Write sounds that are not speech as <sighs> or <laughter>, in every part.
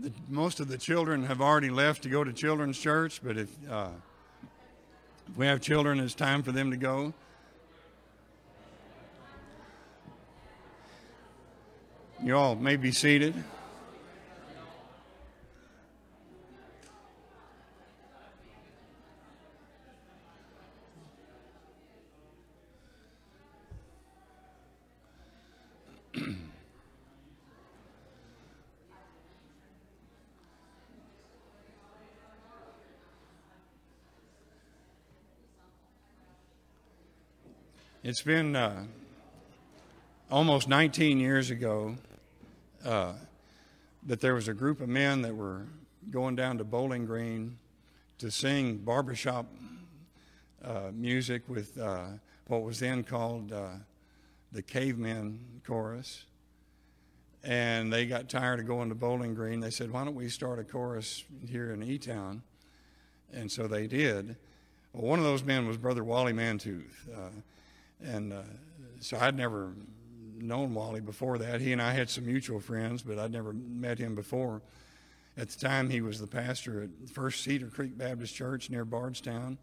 the, most of the children have already left to go to children's church, but if, uh, if we have children, it's time for them to go. You all may be seated. It's been uh, almost 19 years ago uh, that there was a group of men that were going down to Bowling Green to sing barbershop uh, music with uh, what was then called uh, the Cavemen Chorus. And they got tired of going to Bowling Green. They said, Why don't we start a chorus here in E Town? And so they did. Well, one of those men was Brother Wally Mantooth. And uh, so I'd never known Wally before that. He and I had some mutual friends, but I'd never met him before. At the time, he was the pastor at First Cedar Creek Baptist Church near Bardstown.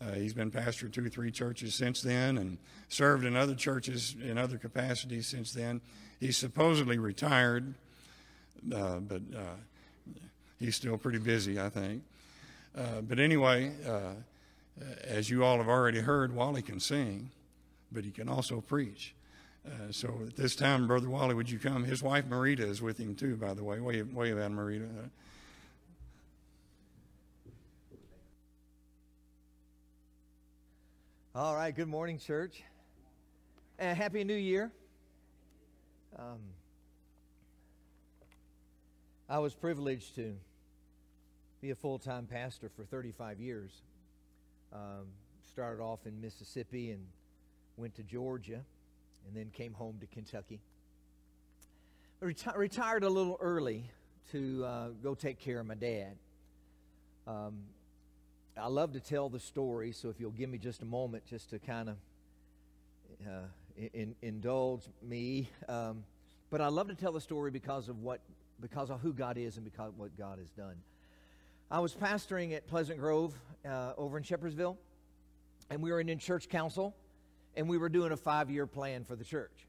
Uh, he's been pastor of two or three churches since then and served in other churches in other capacities since then. He's supposedly retired, uh, but uh, he's still pretty busy, I think. Uh, but anyway, uh, as you all have already heard, Wally can sing but he can also preach. Uh, so at this time, Brother Wally, would you come? His wife Marita is with him too, by the way. Wave, wave at Marita. All right, good morning, church. And Happy New Year. Um, I was privileged to be a full time pastor for 35 years. Um, started off in Mississippi and went to Georgia, and then came home to Kentucky. Reti- retired a little early to uh, go take care of my dad. Um, I love to tell the story, so if you'll give me just a moment just to kind of uh, in, indulge me. Um, but I love to tell the story because of what, because of who God is and because of what God has done. I was pastoring at Pleasant Grove uh, over in Shepherdsville, and we were in church council and we were doing a five year plan for the church.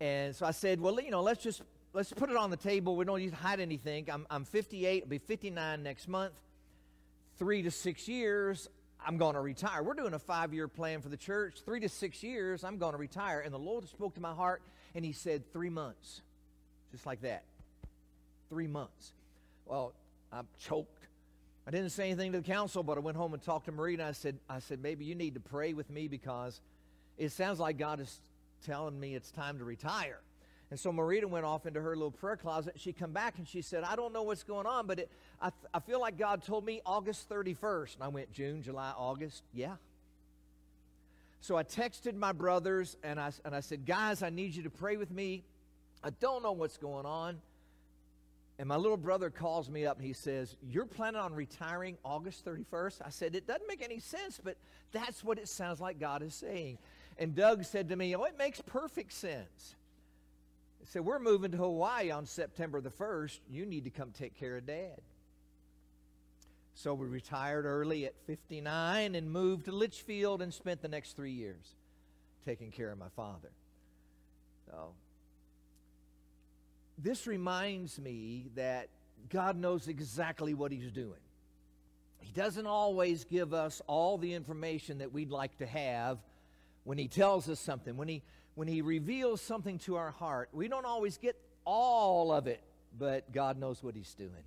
And so I said, well, you know, let's just let's put it on the table. We don't need to hide anything. I'm, I'm 58, I'll be 59 next month. Three to six years, I'm going to retire. We're doing a five year plan for the church. Three to six years, I'm going to retire. And the Lord spoke to my heart, and He said, three months. Just like that. Three months. Well, I'm choked. I didn't say anything to the council, but I went home and talked to Marie, and I said, I said, maybe you need to pray with me because it sounds like God is telling me it's time to retire. And so Marita went off into her little prayer closet. She come back and she said, I don't know what's going on, but it, I, I feel like God told me August 31st. And I went, June, July, August? Yeah. So I texted my brothers and I, and I said, guys, I need you to pray with me. I don't know what's going on. And my little brother calls me up and he says, You're planning on retiring August 31st? I said, It doesn't make any sense, but that's what it sounds like God is saying. And Doug said to me, Oh, it makes perfect sense. He said, We're moving to Hawaii on September the 1st. You need to come take care of dad. So we retired early at 59 and moved to Litchfield and spent the next three years taking care of my father. So this reminds me that God knows exactly what He's doing. He doesn't always give us all the information that we'd like to have when he tells us something, when he, when he reveals something to our heart, we don't always get all of it, but God knows what he's doing.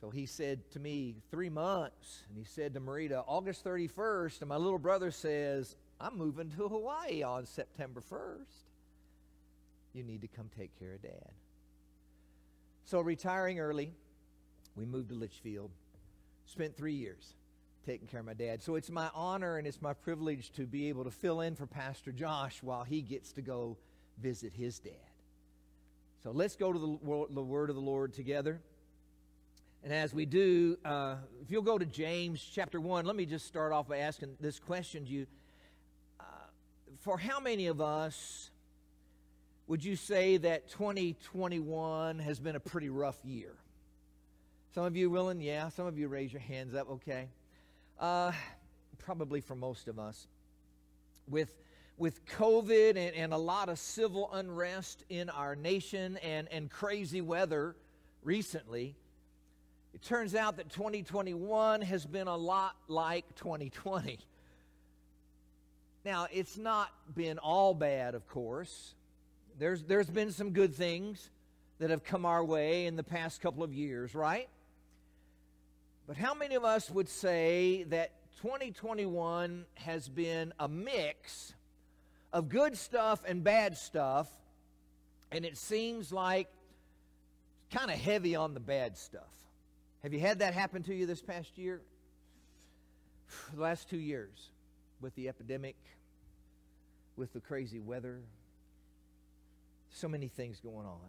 So he said to me, three months. And he said to Marita, August 31st. And my little brother says, I'm moving to Hawaii on September 1st. You need to come take care of dad. So retiring early, we moved to Litchfield. Spent three years taking care of my dad. So it's my honor and it's my privilege to be able to fill in for Pastor Josh while he gets to go visit his dad. So let's go to the, the word of the Lord together. And as we do, uh, if you'll go to James chapter 1, let me just start off by asking this question to you. Uh, for how many of us would you say that 2021 has been a pretty rough year? Some of you willing? Yeah. Some of you raise your hands up. Okay. Uh, probably for most of us. With, with COVID and, and a lot of civil unrest in our nation and, and crazy weather recently, it turns out that 2021 has been a lot like 2020. Now, it's not been all bad, of course. There's, there's been some good things that have come our way in the past couple of years, right? But how many of us would say that 2021 has been a mix of good stuff and bad stuff, and it seems like kind of heavy on the bad stuff? Have you had that happen to you this past year? <sighs> The last two years with the epidemic, with the crazy weather, so many things going on.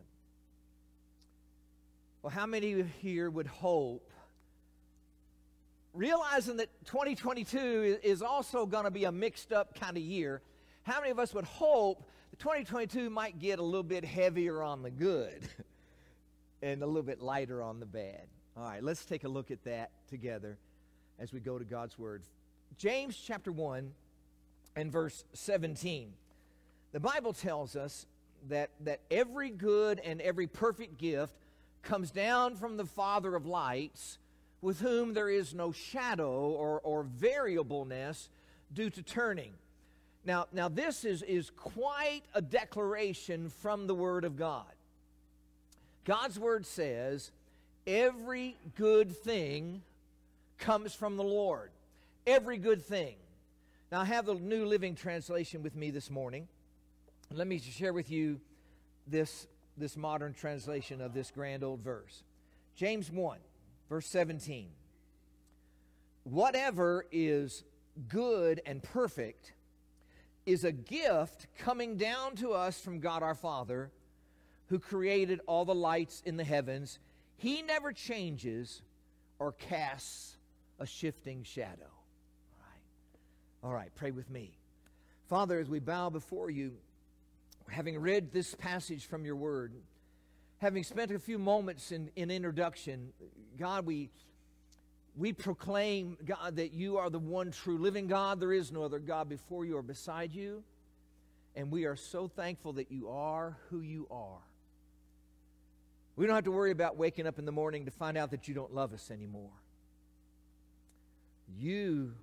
Well, how many here would hope, realizing that 2022 is also going to be a mixed up kind of year, how many of us would hope that 2022 might get a little bit heavier on the good <laughs> and a little bit lighter on the bad? All right, let's take a look at that together as we go to God's Word. James chapter 1 and verse 17. The Bible tells us that, that every good and every perfect gift comes down from the Father of lights, with whom there is no shadow or, or variableness due to turning. Now, now this is, is quite a declaration from the Word of God. God's Word says, every good thing comes from the Lord. Every good thing. Now, I have the New Living Translation with me this morning. Let me share with you this, this modern translation of this grand old verse. James 1, verse 17. Whatever is good and perfect is a gift coming down to us from God our Father, who created all the lights in the heavens. He never changes or casts a shifting shadow. All right. All right, pray with me. Father, as we bow before you, having read this passage from your word, having spent a few moments in, in introduction, God, we, we proclaim, God, that you are the one true living God. There is no other God before you or beside you. And we are so thankful that you are who you are. We don't have to worry about waking up in the morning to find out that you don't love us anymore. You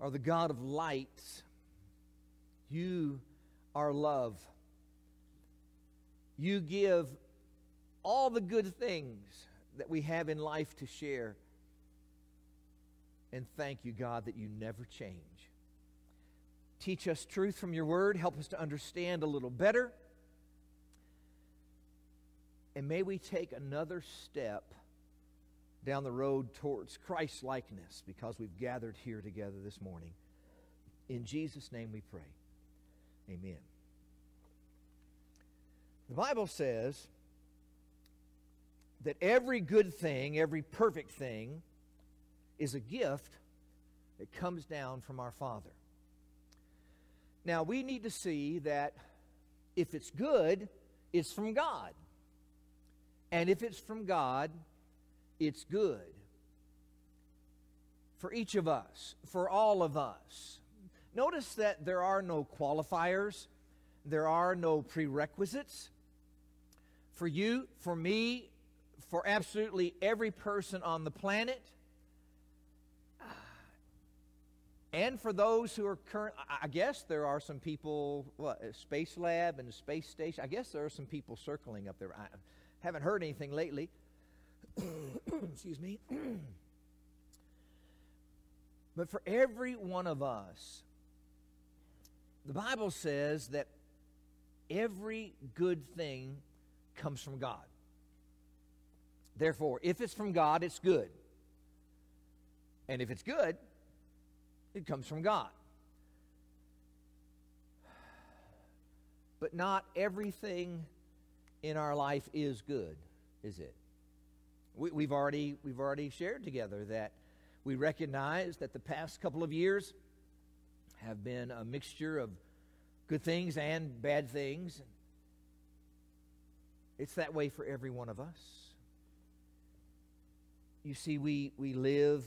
are the God of light. You are love. You give all the good things that we have in life to share. And thank you, God, that you never change. Teach us truth from your word. Help us to understand a little better. And may we take another step down the road towards Christ likeness because we've gathered here together this morning. In Jesus' name we pray. Amen. The Bible says that every good thing, every perfect thing, is a gift that comes down from our Father. Now, we need to see that if it's good, it's from God. And if it's from God, it's good. For each of us, for all of us. Notice that there are no qualifiers, there are no prerequisites. For you, for me, for absolutely every person on the planet, <sighs> and for those who are current, I guess there are some people, what, Space Lab and Space Station, I guess there are some people circling up there. I haven't heard anything lately. <coughs> Excuse me. <coughs> but for every one of us, the Bible says that every good thing comes from God. Therefore, if it's from God, it's good. And if it's good, it comes from God. But not everything in our life is good, is it? We, have already, we've already shared together that we recognize that the past couple of years have been a mixture of good things and bad things. It's that way for every one of us. You see, we, we live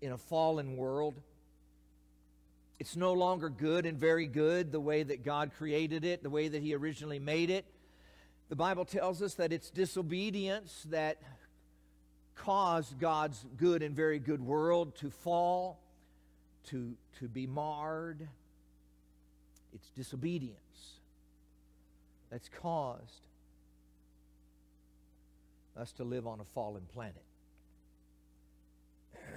in a fallen world. It's no longer good and very good the way that God created it, the way that He originally made it. The Bible tells us that it's disobedience that caused God's good and very good world to fall, to, to be marred. It's disobedience that's caused us to live on a fallen planet.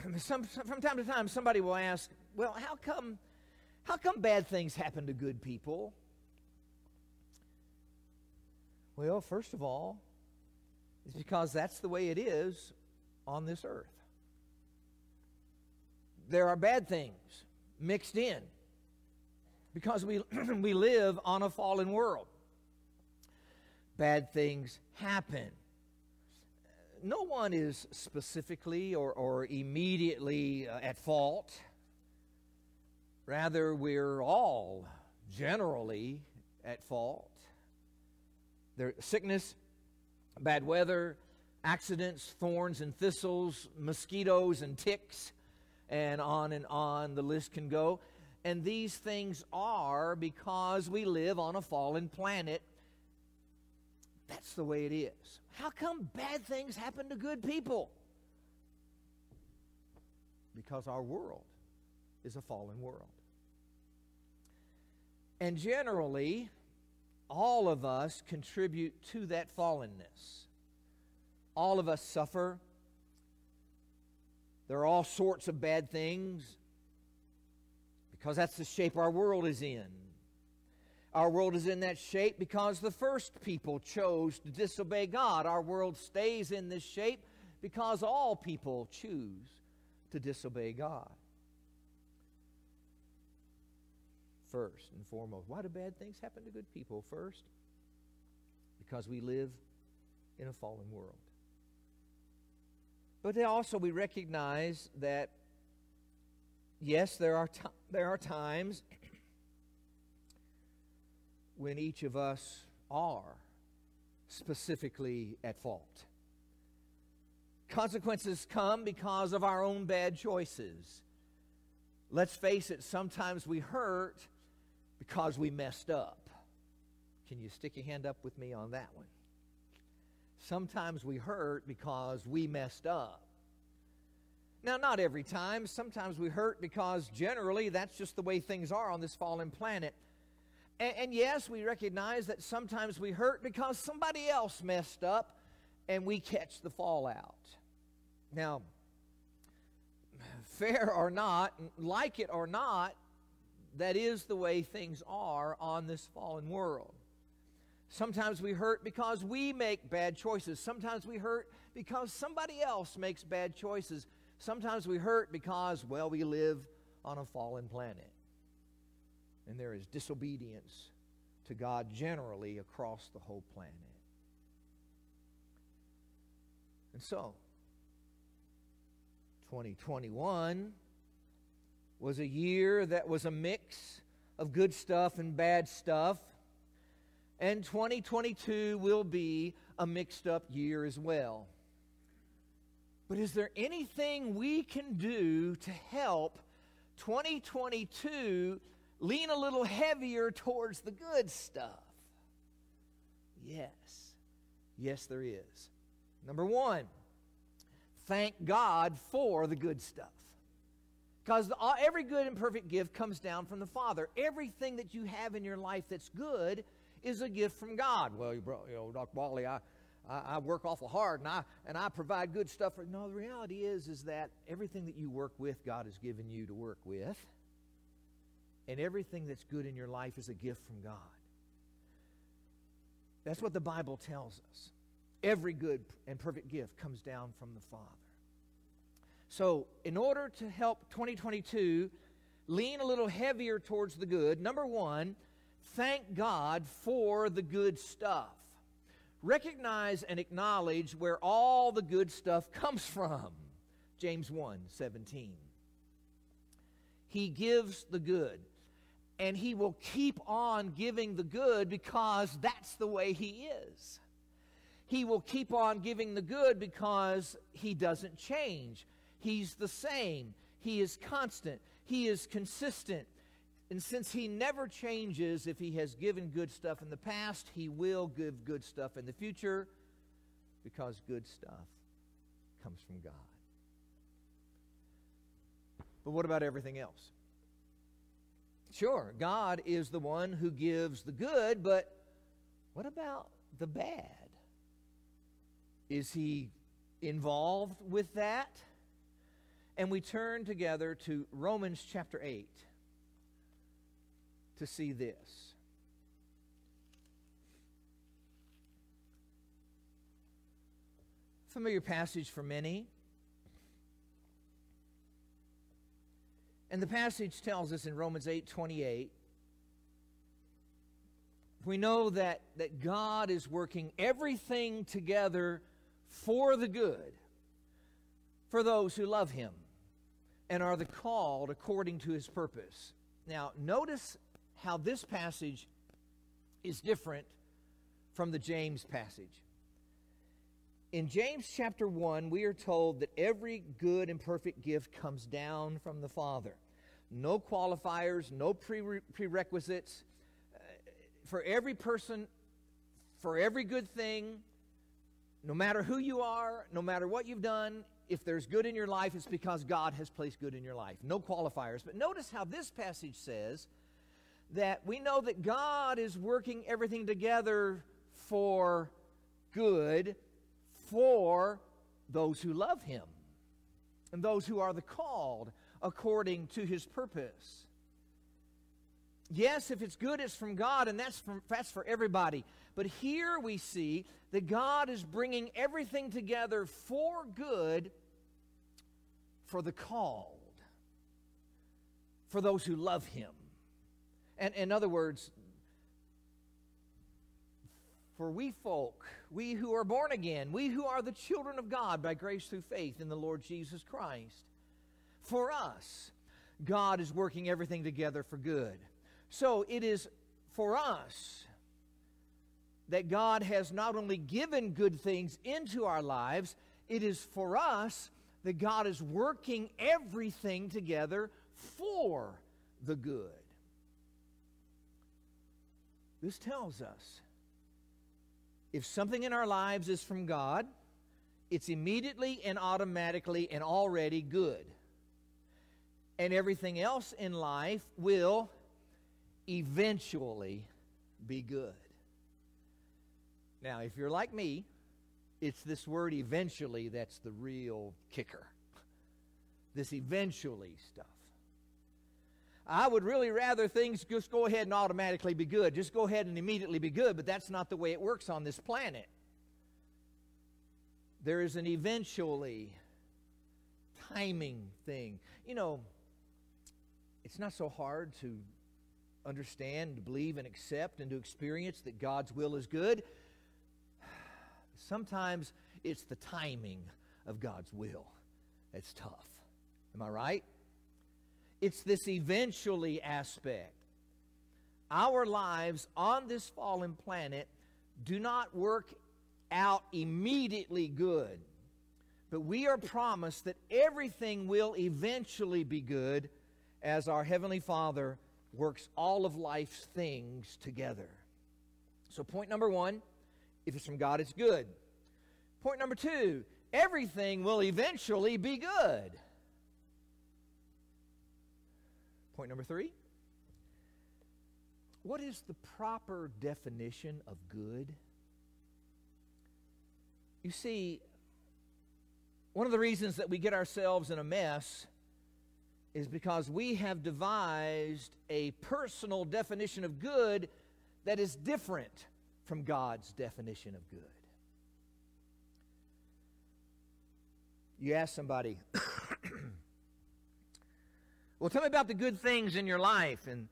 <clears throat> Some, from time to time, somebody will ask, well, how come, how come bad things happen to good people? Well, first of all, it's because that's the way it is on this earth. There are bad things mixed in because we, <clears throat> we live on a fallen world. Bad things happen. No one is specifically or, or immediately uh, at fault. Rather, we're all generally at fault. There, sickness, bad weather, accidents, thorns and thistles, mosquitoes and ticks, and on and on the list can go. And these things are because we live on a fallen planet. That's the way it is. How come bad things happen to good people? Because our world is a fallen world. And generally, all of us contribute to that fallenness. All of us suffer. There are all sorts of bad things because that's the shape our world is in. Our world is in that shape because the first people chose to disobey God. Our world stays in this shape because all people choose to disobey God. First and foremost, why do bad things happen to good people? First, because we live in a fallen world. But also, we recognize that, yes, there are, t- there are times when each of us are specifically at fault. Consequences come because of our own bad choices. Let's face it, sometimes we hurt because we messed up. Can you stick your hand up with me on that one? Sometimes we hurt because we messed up. Now, not every time. Sometimes we hurt because generally that's just the way things are on this fallen planet. And, and, yes, we recognize that sometimes we hurt because somebody else messed up and we catch the fallout. Now, fair or not, like it or not, that is the way things are on this fallen world. Sometimes we hurt because we make bad choices. Sometimes we hurt because somebody else makes bad choices. Sometimes we hurt because, well, we live on a fallen planet. And there is disobedience to God generally across the whole planet. And so, 2021 was a year that was a mix of good stuff and bad stuff. And 2022 will be a mixed up year as well. But is there anything we can do to help 2022 lean a little heavier towards the good stuff? Yes. Yes, there is. Number one, thank God for the good stuff. Because uh, every good and perfect gift comes down from the Father. Everything that you have in your life that's good is a gift from God. Well, you, bro, you know, Dr. Wally, I, I, I, work awful hard and I, and I provide good stuff. For, no, the reality is, is that everything that you work with, God has given you to work with. And everything that's good in your life is a gift from God. That's what the Bible tells us. Every good and perfect gift comes down from the Father. So, in order to help 2022 lean a little heavier towards the good, number one, thank God for the good stuff. Recognize and acknowledge where all the good stuff <laughs> comes from. James 1 17. He gives the good. And he will keep on giving the good because that's the way he is. He will keep on giving the good because he doesn't change. He's the same. He is constant. He is consistent. And since he never changes, if he has given good stuff in the past, he will give good stuff in the future because good stuff comes from God. But what about everything else? Sure, God is the one who gives the good, but what about the bad? Is he involved with that? And we turn together to Romans chapter 8 to see this. Familiar passage for many. And the passage tells us in Romans 8 28, we know that, that God is working everything together for the good for those who love Him and are the called according to His purpose. Now, notice how this passage is different from the James passage. In James chapter 1, we are told that every good and perfect gift comes down from the Father no qualifiers, no prerequisites. Uh, for every person, for every good thing, no matter who you are, no matter what you've done, if there's good in your life, it's because God has placed good in your life. No qualifiers. But notice how this passage says that we know that God is working everything together for good for those who love Him and those who are the called according to his purpose. Yes, if it's good, it's from God, and that's, from, that's for everybody. But here we see that God is bringing everything together for good for the called, for those who love Him. And in other words, for we folk, we who are born again, we who are the children of God by grace through faith in the Lord Jesus Christ for us. God is working everything together for good. So it is for us that God has not only given good things into our lives, it is for us that God is working everything together for the good. This tells us if something in our lives is from God, it's immediately and automatically and already good and everything else in life will eventually be good. Now, if you're like me, it's this word eventually that's the real kicker. This eventually stuff. I would really rather things just go ahead and automatically be good. Just go ahead and immediately be good, but that's not the way it works on this planet. There is an eventually timing thing. You know, it's not so hard to understand, believe, and accept, and to experience that God's will is good. Sometimes it's the timing of God's will that's tough. Am I right? It's this eventually aspect. Our lives on this fallen planet do not work out immediately good, but we are promised that everything will eventually be good as our Heavenly Father works all of life's things together. So, point number one if it's from God, it's good. Point number two everything will eventually be good. Point number three what is the proper definition of good? You see, one of the reasons that we get ourselves in a mess is because we have devised a personal definition of good that is different from God's definition of good. You ask somebody, <coughs> well, tell me about the good things in your life, and,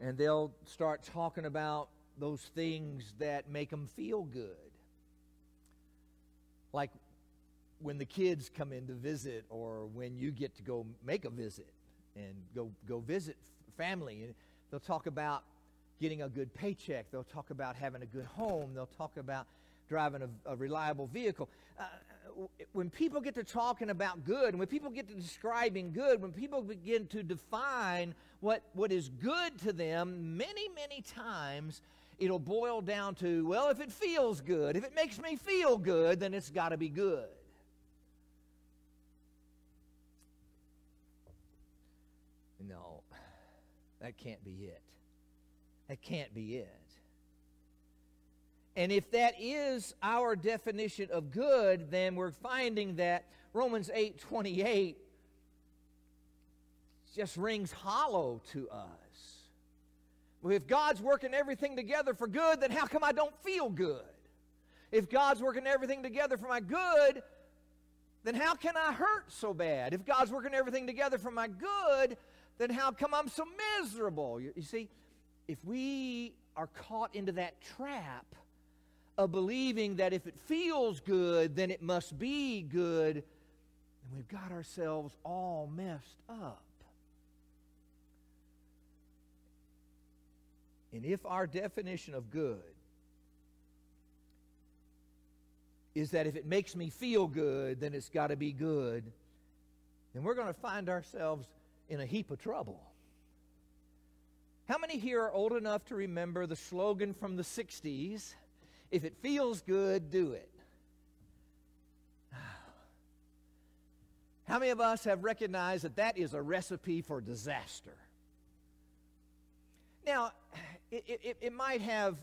and they'll start talking about those things that make them feel good. Like when the kids come in to visit, or when you get to go make a visit and go, go visit family. And They'll talk about getting a good paycheck. They'll talk about having a good home. They'll talk about driving a, a reliable vehicle. Uh, when people get to talking about good, and when people get to describing good, when people begin to define what, what is good to them, many, many times it'll boil down to, well, if it feels good, if it makes me feel good, then it's got to be good. That can't be it. That can't be it. And if that is our definition of good, then we're finding that Romans 8 28 just rings hollow to us. Well, if God's working everything together for good, then how come I don't feel good? If God's working everything together for my good, then how can I hurt so bad? If God's working everything together for my good, then how come I'm so miserable? You, you see, if we are caught into that trap, of believing that if it feels good, then it must be good, then we've got ourselves all messed up. And if our definition of good is that if it makes me feel good, then it's got to be good, then we're going to find ourselves in a heap of trouble. How many here are old enough to remember the slogan from the 60s? If it feels good, do it. How many of us have recognized that that is a recipe for disaster? Now, it, it, it, might have,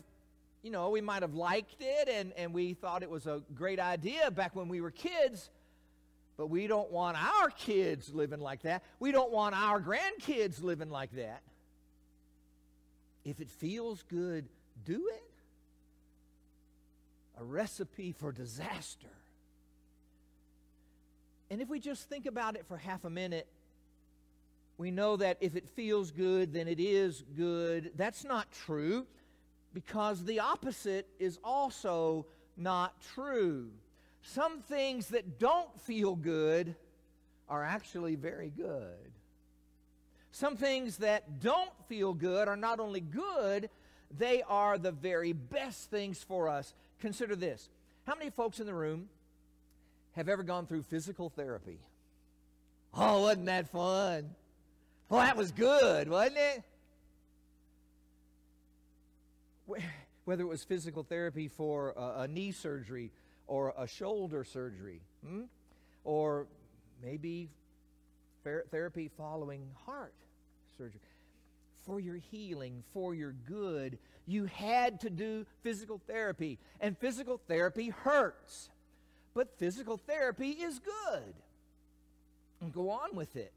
you know, we might have liked it and, and we thought it was a great idea back when we were kids, but we don't want our kids living like that. We don't want our grandkids living like that. If it feels good, do it a recipe for disaster. And if we just think about it for half a minute, we know that if it feels good, then it is good. That's not true because the opposite is also not true. Some things that don't feel good are actually very good. Some things that don't feel good are not only good, they are the very best things for us. Consider this. How many folks in the room have ever gone through physical therapy? Oh, wasn't that fun? Well, that was good, wasn't it? Whether it was physical therapy for a, a knee surgery or a shoulder surgery, hmm? or maybe therapy following heart surgery for your healing, for your good. You had to do physical therapy, and physical therapy hurts. But physical therapy is good. And go on with it.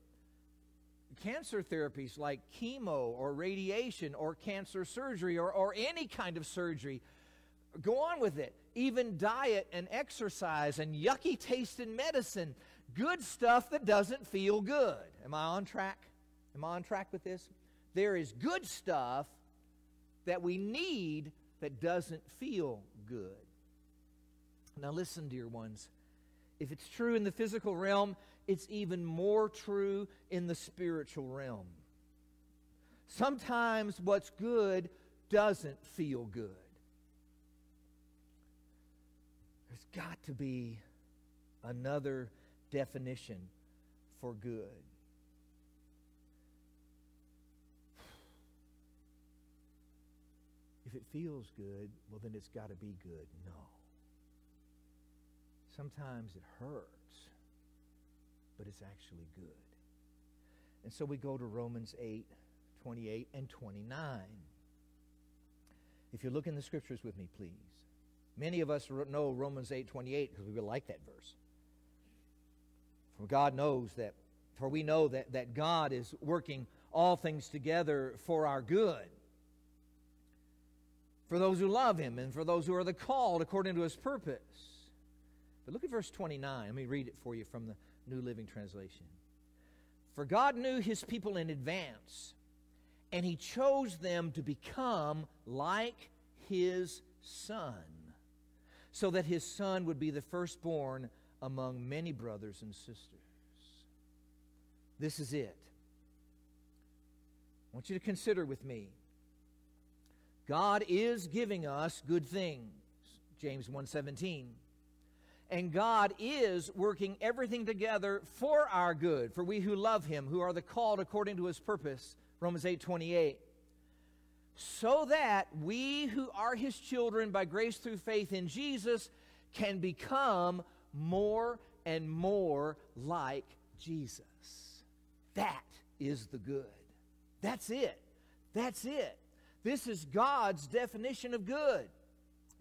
Cancer therapies like chemo or radiation or cancer surgery or, or any kind of surgery, go on with it. Even diet and exercise and yucky tasting medicine, good stuff that doesn't feel good. Am I on track? Am I on track with this? there is good stuff that we need that doesn't feel good. Now, listen, dear ones. If it's true in the physical realm, it's even more true in the spiritual realm. Sometimes what's good doesn't feel good. Got to be another definition for good. If it feels good, well, then it's got to be good. No. Sometimes it hurts, but it's actually good. And so we go to Romans 8, 28 and 29. If you look in the scriptures with me, please. Many of us know Romans 8, 28 because we really like that verse. For God knows that, for we know that, that God is working all things together for our good for those who love him and for those who are the called according to his purpose. But look at verse 29. Let me read it for you from the New Living Translation. For God knew his people in advance, and he chose them to become like his son, so that his son would be the firstborn among many brothers and sisters. This is it. I want you to consider with me. God is giving us good things. James 1:17. And God is working everything together for our good, for we who love him, who are the called according to his purpose. Romans 8:28. So that we who are his children by grace through faith in Jesus can become more and more like Jesus. That is the good. That's it. That's it. This is God's definition of good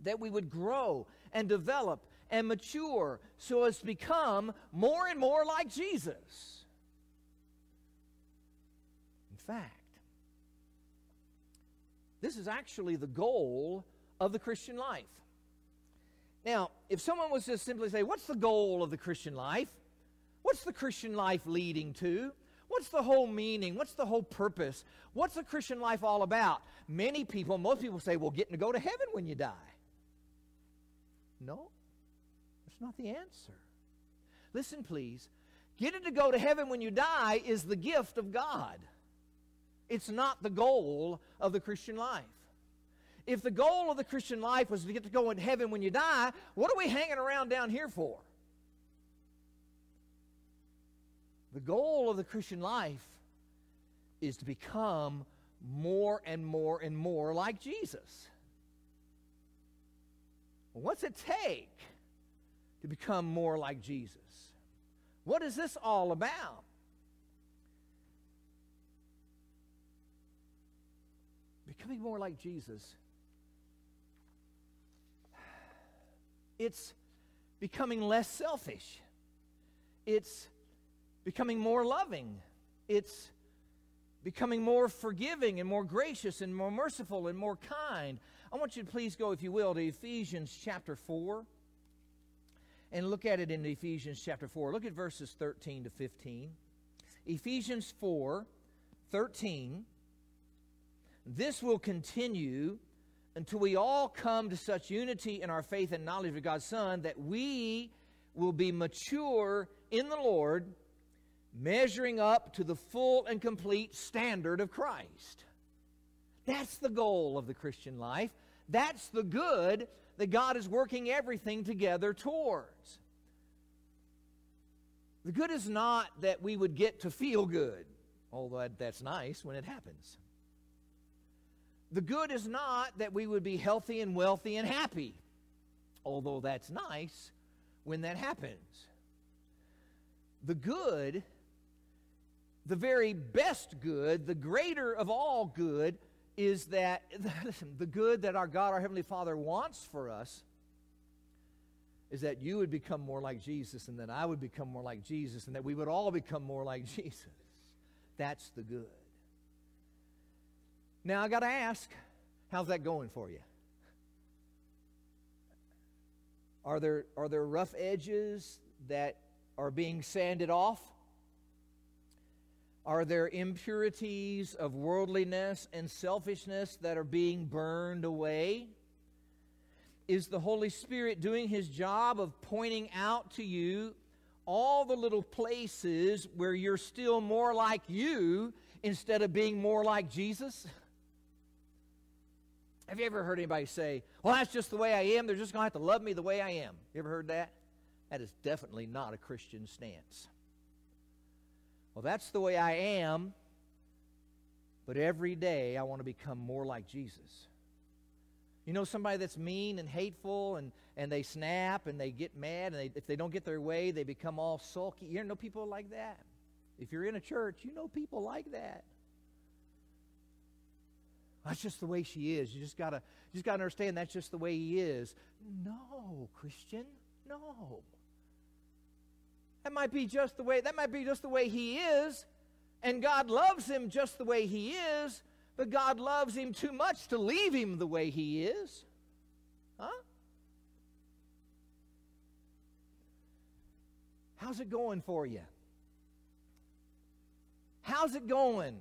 that we would grow and develop and mature so as to become more and more like Jesus. In fact, this is actually the goal of the Christian life. Now, if someone was to simply say, What's the goal of the Christian life? What's the Christian life leading to? What's the whole meaning? What's the whole purpose? What's the Christian life all about? Many people, most people say, Well, getting to go to heaven when you die. No, that's not the answer. Listen, please. Getting to go to heaven when you die is the gift of God. It's not the goal of the Christian life. If the goal of the Christian life was to get to go in heaven when you die, what are we hanging around down here for? The goal of the Christian life is to become more and more and more like Jesus. What's it take to become more like Jesus? What is this all about? Becoming more like Jesus It's becoming less selfish. It's becoming more loving. It's becoming more forgiving and more gracious and more merciful and more kind. I want you to please go, if you will, to Ephesians chapter 4 and look at it in Ephesians chapter 4. Look at verses 13 to 15. Ephesians 4 13. This will continue until we all come to such unity in our faith and knowledge of God's Son that we will be mature in the Lord, measuring up to the full and complete standard of Christ. That's the goal of the Christian life. That's the good that God is working everything together towards. The good is not that we would get to feel good, although that's nice when it happens. The good is not that we would be healthy and wealthy and happy, although that's nice when that happens. The good, the very best good, the greater of all good, is that <laughs> the good that our God, our Heavenly Father, wants for us is that you would become more like Jesus and that I would become more like Jesus and that we would all become more like <laughs> Jesus. That's the good. Now, I got to ask, how's that going for you? Are there, are there rough edges that are being sanded off? Are there impurities of worldliness and selfishness that are being burned away? Is the Holy Spirit doing his job of pointing out to you all the little places where you're still more like you instead of being more like Jesus? <laughs> Have you ever heard anybody say, Well, that's just the way I am. They're just going to have to love me the way I am? You ever heard that? That is definitely not a Christian stance. Well, that's the way I am, but every day I want to become more like Jesus. You know somebody that's mean and hateful and, and they snap and they get mad and they, if they don't get their way, they become all sulky. You know people like that. If you're in a church, you know people like that. That's just the way she is. You just gotta, you just gotta understand that's just the way he is. No, Christian, no. That might be just the way. That might be just the way he is, and God loves him just the way he is. But God loves him too much to leave him the way he is. Huh? How's it going for you? How's it going?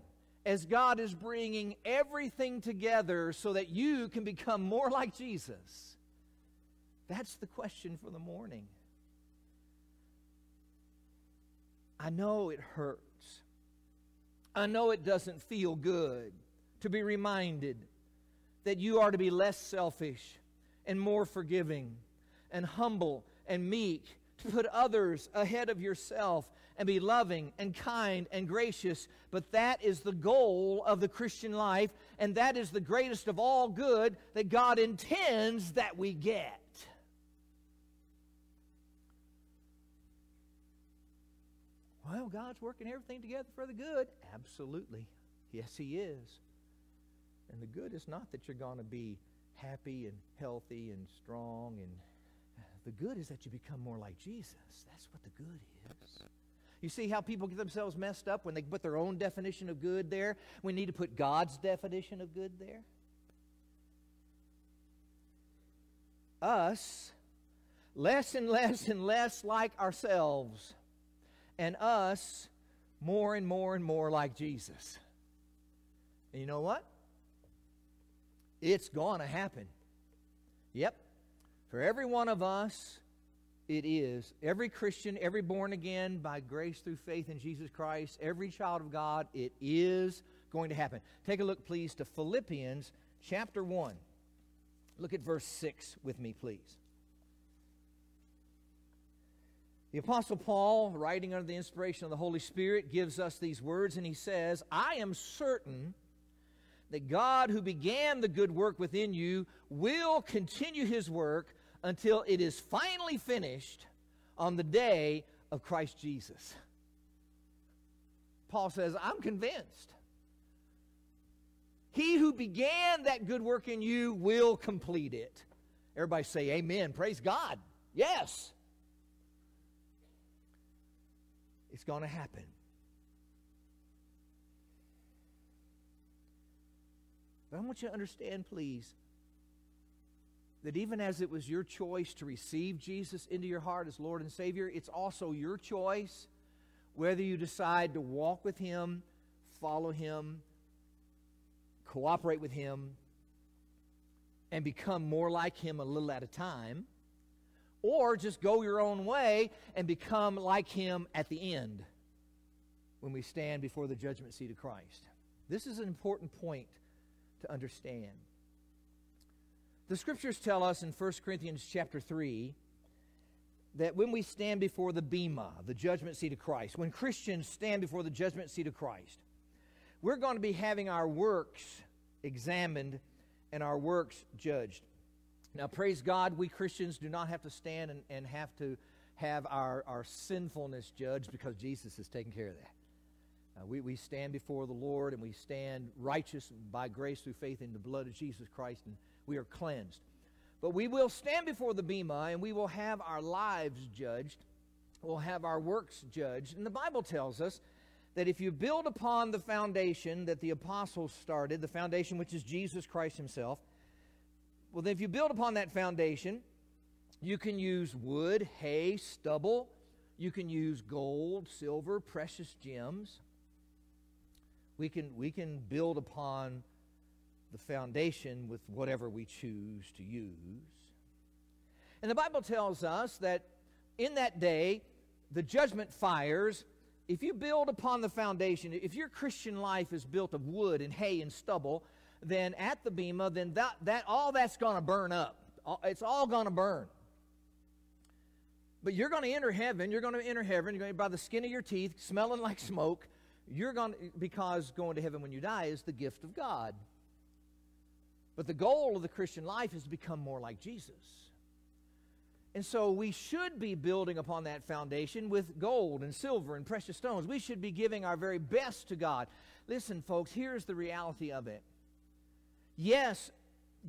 As God is bringing everything together so that you can become more like Jesus? That's the question for the morning. I know it hurts. I know it doesn't feel good to be reminded that you are to be less selfish and more forgiving and humble and meek, to put others ahead of yourself and be loving and kind and gracious. But that is the goal of the Christian life, and that is the greatest of all good that God intends that we get. Well, God's working everything together for the good. Absolutely. Yes, He is. And the good is not that you're going to be happy and healthy and strong and the good is that you become more like Jesus. That's what the good is. You see how people get themselves messed up when they put their own definition of good there? We need to put God's definition of good there. Us, less and less and less like ourselves, and us, more and more and more like Jesus. And you know what? It's going to happen. Yep. For every one of us, it is. Every Christian, every born again by grace through faith in Jesus Christ, every child of God, it is going to happen. Take a look, please, to Philippians chapter 1. Look at verse 6 with me, please. The Apostle Paul, writing under the inspiration of the Holy Spirit, gives us these words, and he says, I am certain that God, who began the good work within you, will continue his work until it is finally finished on the day of Christ Jesus. Paul says, I'm convinced. He who began that good work in you will complete it. Everybody say, Amen. Praise God. Yes. It's going to happen. But I want you to understand, please, that even as it was your choice to receive Jesus into your heart as Lord and Savior, it's also your choice whether you decide to walk with Him, follow Him, cooperate with Him, and become more like Him a little at a time, or just go your own way and become like Him at the end when we stand before the judgment seat of Christ. This is an important point to understand. The scriptures tell us in 1 Corinthians chapter 3 that when we stand before the Bema, the judgment seat of Christ, when Christians stand before the judgment seat of Christ, we're going to be having our works examined and our works judged. Now, praise God, we Christians do not have to stand and, and have to have our, our sinfulness judged because Jesus has taken care of that. Uh, we, we stand before the Lord and we stand righteous by grace through faith in the blood of Jesus Christ, and we are cleansed. But we will stand before the Bema and we will have our lives judged. We'll have our works judged. And the Bible tells us that if you build upon the foundation that the apostles started, the foundation which is Jesus Christ Himself, well, then if you build upon that foundation, you can use wood, hay, stubble, you can use gold, silver, precious gems. We can, we can build upon the foundation with whatever we choose to use. And the Bible tells us that in that day, the judgment fires, if you build upon the foundation, if your Christian life is built of wood and hay and stubble, then at the bema, then that, that all that's going to burn up. It's all going to burn. But you're going to enter heaven. You're going to enter heaven. To by the skin of your teeth, smelling like smoke. You're going to, because going to heaven when you die is the gift of God. But the goal of the Christian life is to become more like Jesus. And so we should be building upon that foundation with gold and silver and precious stones. We should be giving our very best to God. Listen, folks, here's the reality of it. Yes,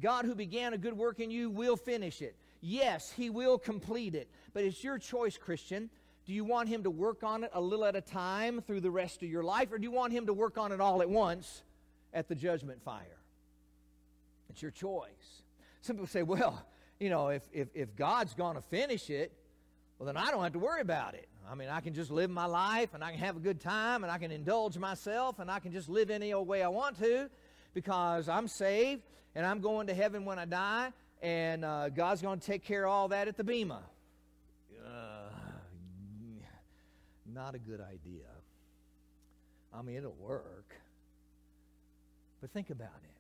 God who began a good work in you will finish it. Yes, He will complete it. But it's your choice, Christian. Do you want Him to work on it a little at a time through the rest of your life, or do you want Him to work on it all at once at the judgment fire? It's your choice. Some people say, well, you know, if, if, if God's going to finish it, well, then I don't have to worry about it. I mean, I can just live my life and I can have a good time and I can indulge myself and I can just live any old way I want to because I'm saved and I'm going to heaven when I die and uh, God's going to take care of all that at the Bema. Uh, not a good idea. I mean, it'll work. But think about it.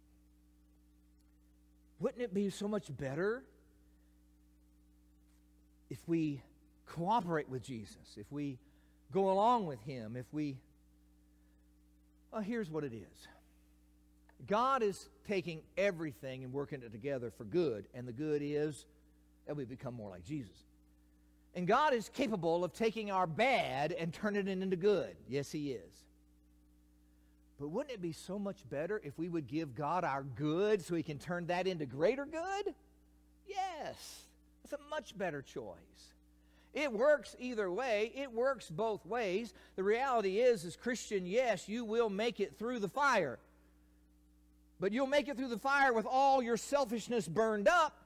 Wouldn't it be so much better if we cooperate with Jesus, if we go along with Him, if we. Well, here's what it is God is taking everything and working it together for good, and the good is that we become more like Jesus. And God is capable of taking our bad and turning it into good. Yes, He is. But wouldn't it be so much better if we would give God our good so He can turn that into greater good? Yes. That's a much better choice. It works either way. It works both ways. The reality is, as Christian, yes, you will make it through the fire. But you'll make it through the fire with all your selfishness burned up,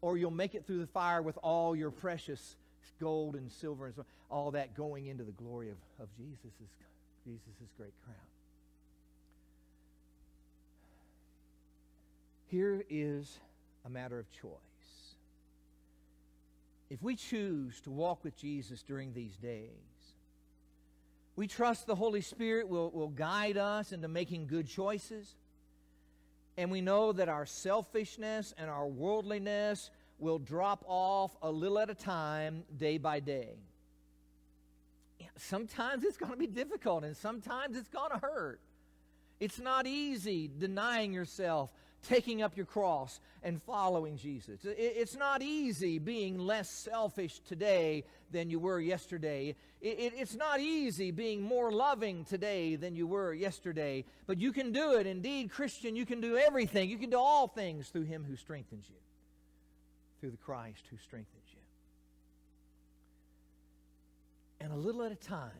or you'll make it through the fire with all your precious gold and silver and so all that going into the glory of, of Jesus' Jesus' great crown. Here is a matter of choice. If we choose to walk with Jesus during these days, we trust the Holy Spirit will, will guide us into making good choices. And we know that our selfishness and our worldliness will drop off a little at a time, day by day. Sometimes it's going to be difficult, and sometimes it's going to hurt. It's not easy denying yourself, taking up your cross, and following Jesus. It's not easy being less selfish today than you were yesterday. It's not easy being more loving today than you were yesterday. But you can do it. Indeed, Christian, you can do everything. You can do all things through Him who strengthens you through the Christ who strengthens you. And a little at a time,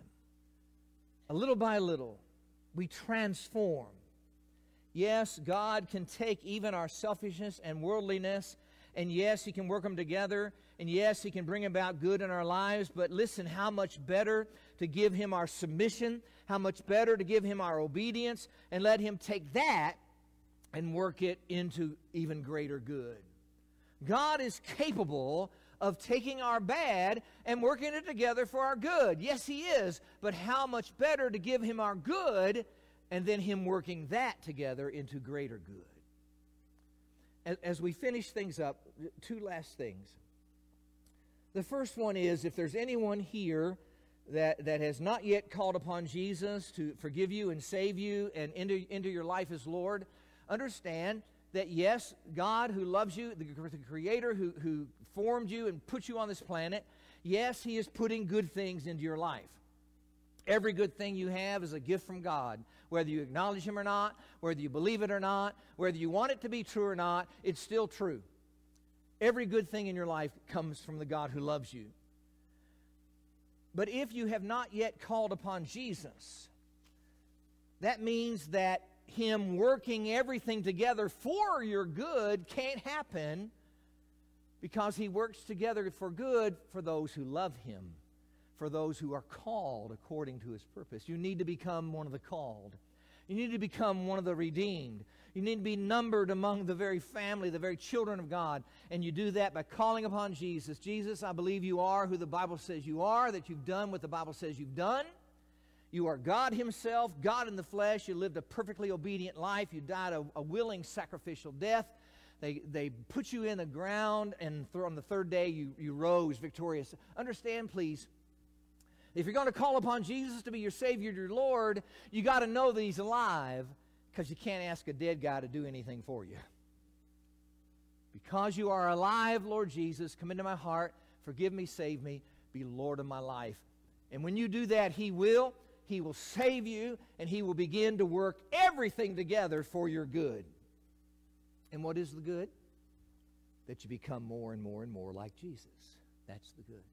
a little by little, we transform. Yes, God can take even our selfishness and worldliness, and yes, He can work them together, and yes, He can bring about good in our lives, but listen, how much better to give Him our submission, how much better to give Him our obedience, and let Him take that and work it into even greater good. God is capable of taking our bad and working it together for our good. Yes, He is. But how much better to give Him our good and then Him working that together into greater good. As, we finish things up, two last things. The first one is if there's anyone here that, that has not yet called upon Jesus to forgive you and save you and enter into your life as Lord, understand that yes, God who loves you, the, the Creator who, who formed you and put you on this planet, yes, He is putting good things into your life. Every good thing you have is a gift from God. Whether you acknowledge Him or not, whether you believe it or not, whether you want it to be true or not, it's still true. Every good thing in your life comes from the God who loves you. But if you have not yet called upon Jesus, that means that him working everything together for your good can't happen because He works together for good for those who love Him, for those who are called according to His purpose. You need to become one of the called. You need to become one of the redeemed. You need to be numbered among the very family, the very children of God. And you do that by calling upon Jesus. Jesus, I believe you are who the Bible says you are, that you've done what the Bible says you've done. You are God Himself, God in the flesh. You lived a perfectly obedient life. You died a, a willing sacrificial death. They, they put you in the ground, and on the third day, you, you rose victorious. Understand, please, if you're going to call upon Jesus to be your Savior, your Lord, you got to know that He's alive because you can't ask a dead guy to do anything for you. Because you are alive, Lord Jesus, come into my heart, forgive me, save me, be Lord of my life. And when you do that, He will. He will save you, and He will begin to work everything together for your good. And what is the good? That you become more and more and more like Jesus. That's the good.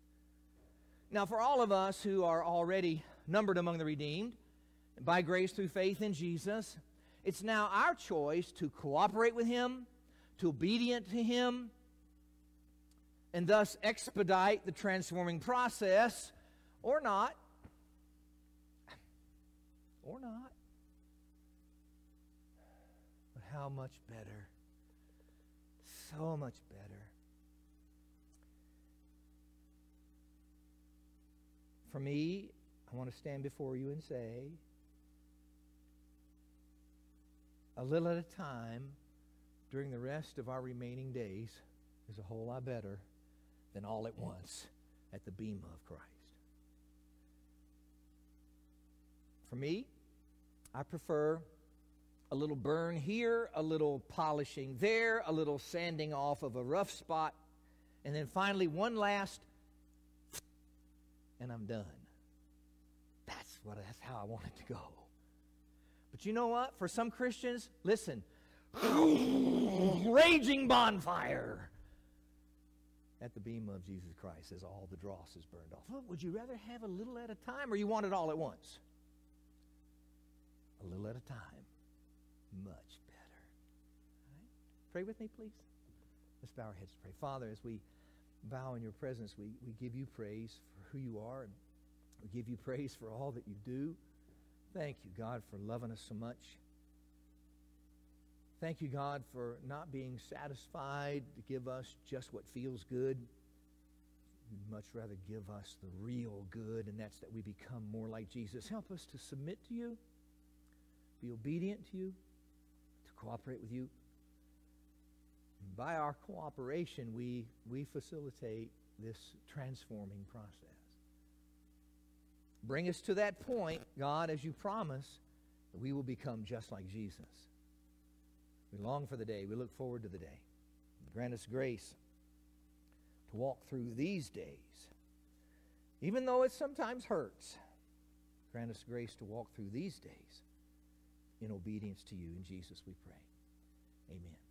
Now, for all of us who are already numbered among the redeemed, by grace through faith in Jesus, it's now our choice to cooperate with Him, to obedient to Him, and thus expedite the transforming process, or not, or not. But how much better? So much better. For me, I want to stand before you and say, a little at a time during the rest of our remaining days is a whole lot better than all at once at the bema of Christ. For me, I prefer a little burn here, a little polishing there, a little sanding off of a rough spot, and then finally one last, and I'm done. That's what that's how I want it to go. But you know what? For some Christians, listen, <sighs> raging bonfire at the bema of Jesus Christ as all the dross is burned off. Well, would you rather have a little at a time or you want it all at once? A little at a time. Much better. Pray with me, please. Let's bow our heads to pray. Father, as we bow in your presence, we, we give you praise who you are and we give you praise for all that you do. Thank you, God, for loving us so much. Thank you, God, for not being satisfied to give us just what feels good. You'd much rather give us the real good, and that's that we become more like Jesus. Help us to submit to you, be obedient to you, to cooperate with you. And by our cooperation, we, we facilitate this transforming process. Bring us to that point, God, as you promise, that we will become just like Jesus. We long for the day. We look forward to the day. Grant us grace to walk through these days, even though it sometimes hurts. Grant us grace to walk through these days in obedience to you. In Jesus we pray. Amen.